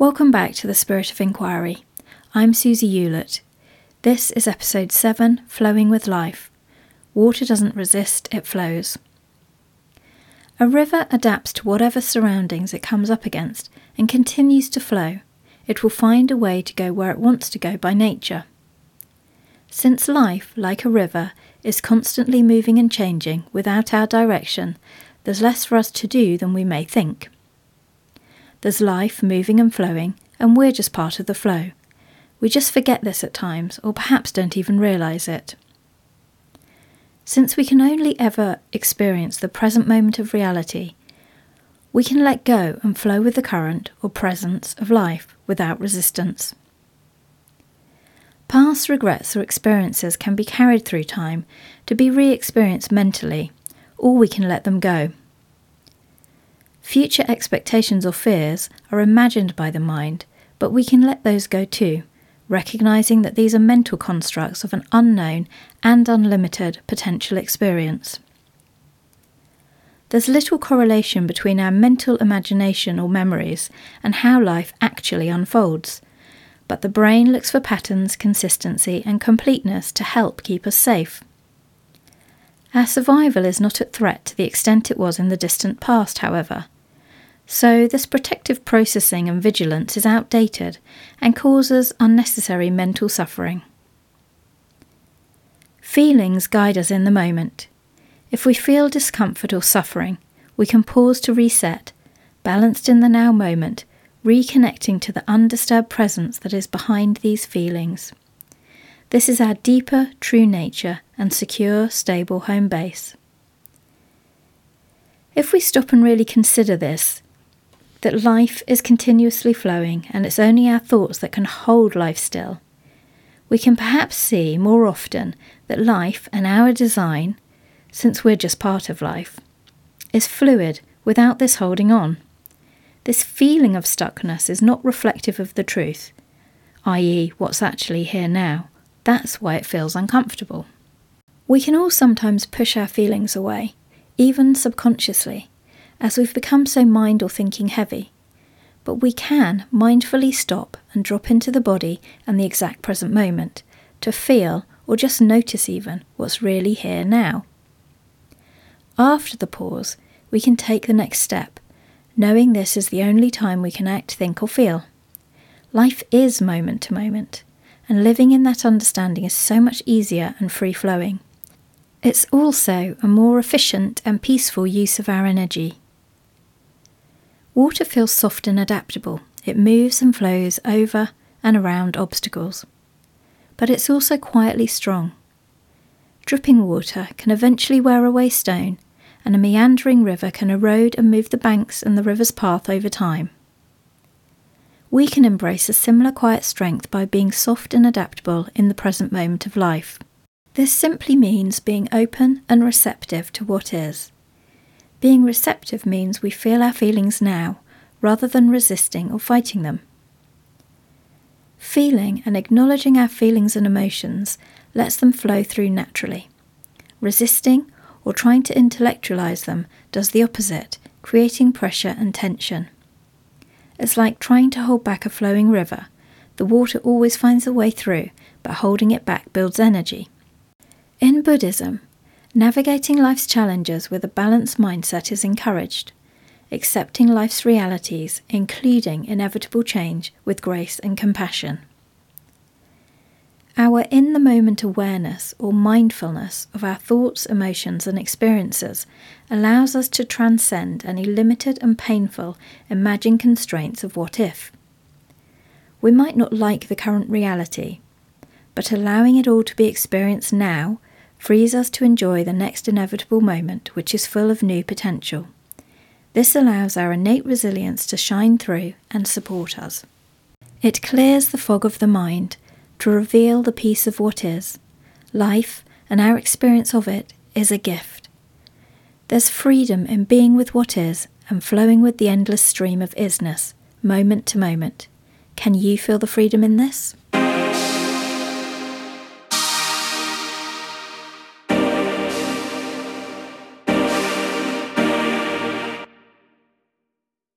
Welcome back to the Spirit of Inquiry. I'm Susie Hewlett. This is episode 7 Flowing with Life. Water doesn't resist, it flows. A river adapts to whatever surroundings it comes up against and continues to flow. It will find a way to go where it wants to go by nature. Since life, like a river, is constantly moving and changing without our direction, there's less for us to do than we may think. There's life moving and flowing, and we're just part of the flow. We just forget this at times, or perhaps don't even realise it. Since we can only ever experience the present moment of reality, we can let go and flow with the current or presence of life without resistance. Past regrets or experiences can be carried through time to be re experienced mentally, or we can let them go. Future expectations or fears are imagined by the mind, but we can let those go too, recognizing that these are mental constructs of an unknown and unlimited potential experience. There's little correlation between our mental imagination or memories and how life actually unfolds, but the brain looks for patterns, consistency, and completeness to help keep us safe. Our survival is not at threat to the extent it was in the distant past, however. So, this protective processing and vigilance is outdated and causes unnecessary mental suffering. Feelings guide us in the moment. If we feel discomfort or suffering, we can pause to reset, balanced in the now moment, reconnecting to the undisturbed presence that is behind these feelings. This is our deeper, true nature and secure, stable home base. If we stop and really consider this, that life is continuously flowing and it's only our thoughts that can hold life still, we can perhaps see more often that life and our design, since we're just part of life, is fluid without this holding on. This feeling of stuckness is not reflective of the truth, i.e., what's actually here now. That's why it feels uncomfortable. We can all sometimes push our feelings away, even subconsciously, as we've become so mind or thinking heavy. But we can mindfully stop and drop into the body and the exact present moment to feel or just notice even what's really here now. After the pause, we can take the next step, knowing this is the only time we can act, think, or feel. Life is moment to moment, and living in that understanding is so much easier and free flowing. It's also a more efficient and peaceful use of our energy. Water feels soft and adaptable. It moves and flows over and around obstacles. But it's also quietly strong. Dripping water can eventually wear away stone, and a meandering river can erode and move the banks and the river's path over time. We can embrace a similar quiet strength by being soft and adaptable in the present moment of life. This simply means being open and receptive to what is. Being receptive means we feel our feelings now rather than resisting or fighting them. Feeling and acknowledging our feelings and emotions lets them flow through naturally. Resisting or trying to intellectualize them does the opposite, creating pressure and tension. It's like trying to hold back a flowing river. The water always finds a way through, but holding it back builds energy. In Buddhism, Navigating life's challenges with a balanced mindset is encouraged, accepting life's realities, including inevitable change, with grace and compassion. Our in the moment awareness or mindfulness of our thoughts, emotions, and experiences allows us to transcend any limited and painful imagined constraints of what if. We might not like the current reality, but allowing it all to be experienced now frees us to enjoy the next inevitable moment, which is full of new potential. This allows our innate resilience to shine through and support us. It clears the fog of the mind to reveal the peace of what is. Life and our experience of it is a gift. There's freedom in being with what is and flowing with the endless stream of isness, moment to moment. Can you feel the freedom in this?